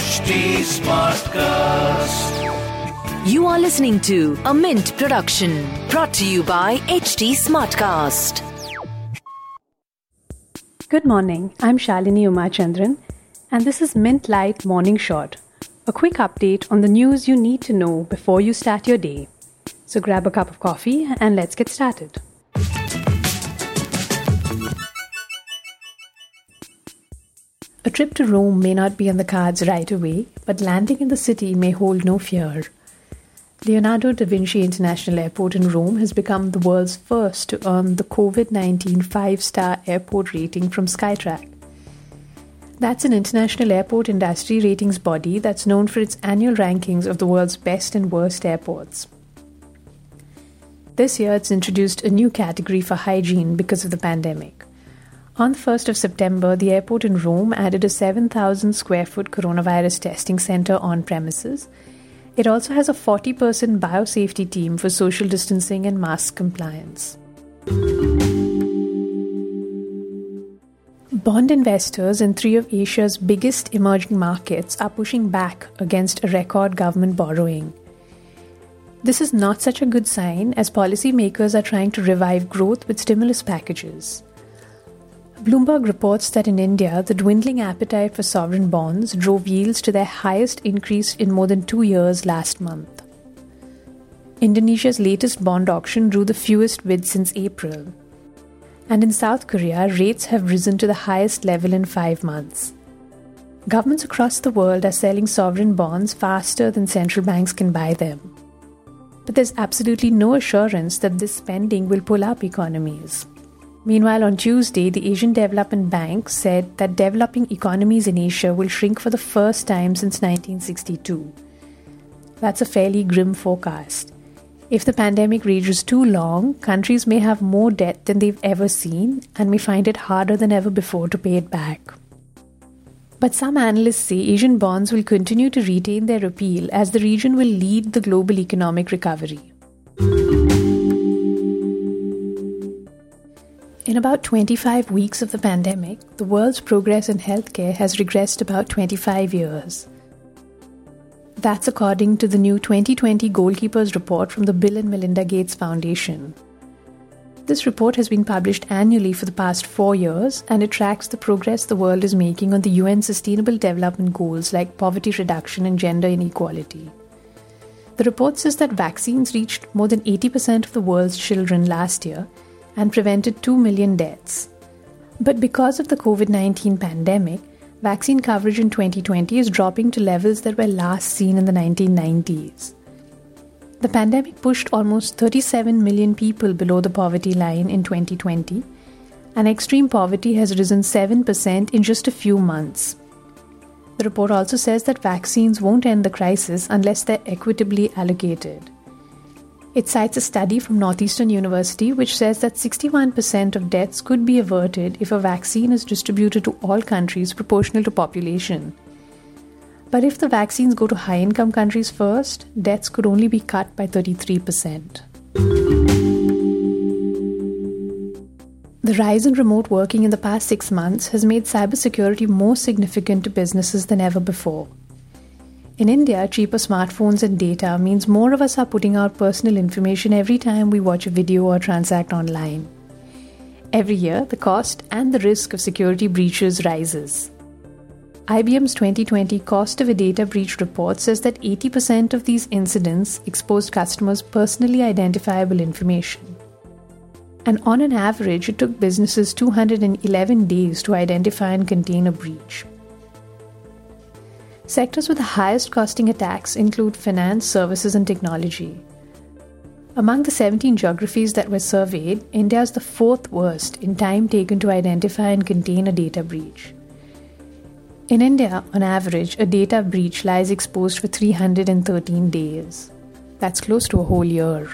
HT Smartcast. You are listening to a Mint production brought to you by HT Smartcast. Good morning. I'm Shalini Umachandran, and this is Mint Light Morning Shot. a quick update on the news you need to know before you start your day. So grab a cup of coffee and let's get started. A trip to Rome may not be on the cards right away, but landing in the city may hold no fear. Leonardo da Vinci International Airport in Rome has become the world's first to earn the COVID 19 five star airport rating from Skytrax. That's an international airport industry ratings body that's known for its annual rankings of the world's best and worst airports. This year, it's introduced a new category for hygiene because of the pandemic. On the 1st of September, the airport in Rome added a 7,000 square foot coronavirus testing center on premises. It also has a 40 person biosafety team for social distancing and mask compliance. Bond investors in three of Asia's biggest emerging markets are pushing back against record government borrowing. This is not such a good sign as policymakers are trying to revive growth with stimulus packages. Bloomberg reports that in India, the dwindling appetite for sovereign bonds drove yields to their highest increase in more than two years last month. Indonesia's latest bond auction drew the fewest bids since April. And in South Korea, rates have risen to the highest level in five months. Governments across the world are selling sovereign bonds faster than central banks can buy them. But there's absolutely no assurance that this spending will pull up economies. Meanwhile, on Tuesday, the Asian Development Bank said that developing economies in Asia will shrink for the first time since 1962. That's a fairly grim forecast. If the pandemic rages too long, countries may have more debt than they've ever seen and may find it harder than ever before to pay it back. But some analysts say Asian bonds will continue to retain their appeal as the region will lead the global economic recovery. In about 25 weeks of the pandemic, the world's progress in healthcare has regressed about 25 years. That's according to the new 2020 Goalkeepers Report from the Bill and Melinda Gates Foundation. This report has been published annually for the past four years and it tracks the progress the world is making on the UN Sustainable Development Goals like poverty reduction and gender inequality. The report says that vaccines reached more than 80% of the world's children last year and prevented 2 million deaths. But because of the COVID 19 pandemic, vaccine coverage in 2020 is dropping to levels that were last seen in the 1990s. The pandemic pushed almost 37 million people below the poverty line in 2020, and extreme poverty has risen 7% in just a few months. The report also says that vaccines won't end the crisis unless they're equitably allocated. It cites a study from Northeastern University which says that 61% of deaths could be averted if a vaccine is distributed to all countries proportional to population. But if the vaccines go to high income countries first, deaths could only be cut by 33%. The rise in remote working in the past six months has made cybersecurity more significant to businesses than ever before. In India, cheaper smartphones and data means more of us are putting out personal information every time we watch a video or transact online. Every year, the cost and the risk of security breaches rises. IBM's 2020 Cost of a Data Breach report says that 80% of these incidents exposed customers' personally identifiable information. And on an average, it took businesses 211 days to identify and contain a breach. Sectors with the highest costing attacks include finance, services, and technology. Among the 17 geographies that were surveyed, India is the fourth worst in time taken to identify and contain a data breach. In India, on average, a data breach lies exposed for 313 days. That's close to a whole year.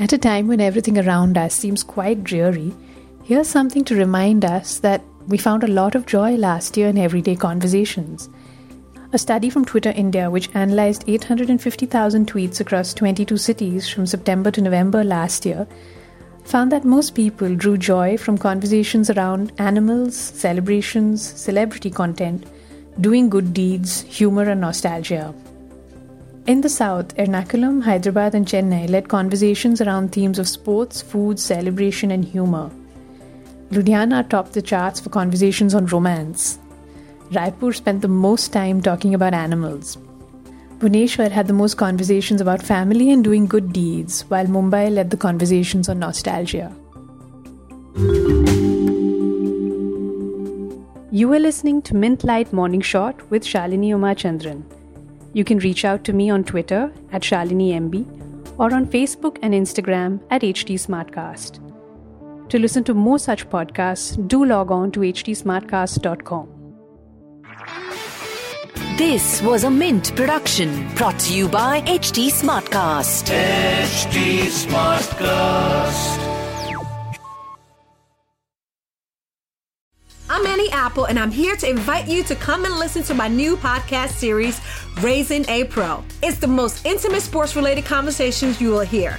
At a time when everything around us seems quite dreary, here's something to remind us that we found a lot of joy last year in everyday conversations. A study from Twitter India, which analyzed 850,000 tweets across 22 cities from September to November last year, found that most people drew joy from conversations around animals, celebrations, celebrity content, doing good deeds, humor, and nostalgia. In the south, Ernakulam, Hyderabad, and Chennai led conversations around themes of sports, food, celebration, and humor. Ludhiana topped the charts for conversations on romance. Raipur spent the most time talking about animals. Bhubaneswar had the most conversations about family and doing good deeds, while Mumbai led the conversations on nostalgia. You are listening to Mint Light Morning Shot with Shalini Uma Chandran. You can reach out to me on Twitter at ShaliniMB or on Facebook and Instagram at HT Smartcast. To listen to more such podcasts, do log on to htsmartcast.com. This was a Mint production brought to you by HT Smartcast. HT Smartcast. I'm Annie Apple, and I'm here to invite you to come and listen to my new podcast series, Raising a Pro. It's the most intimate sports related conversations you will hear.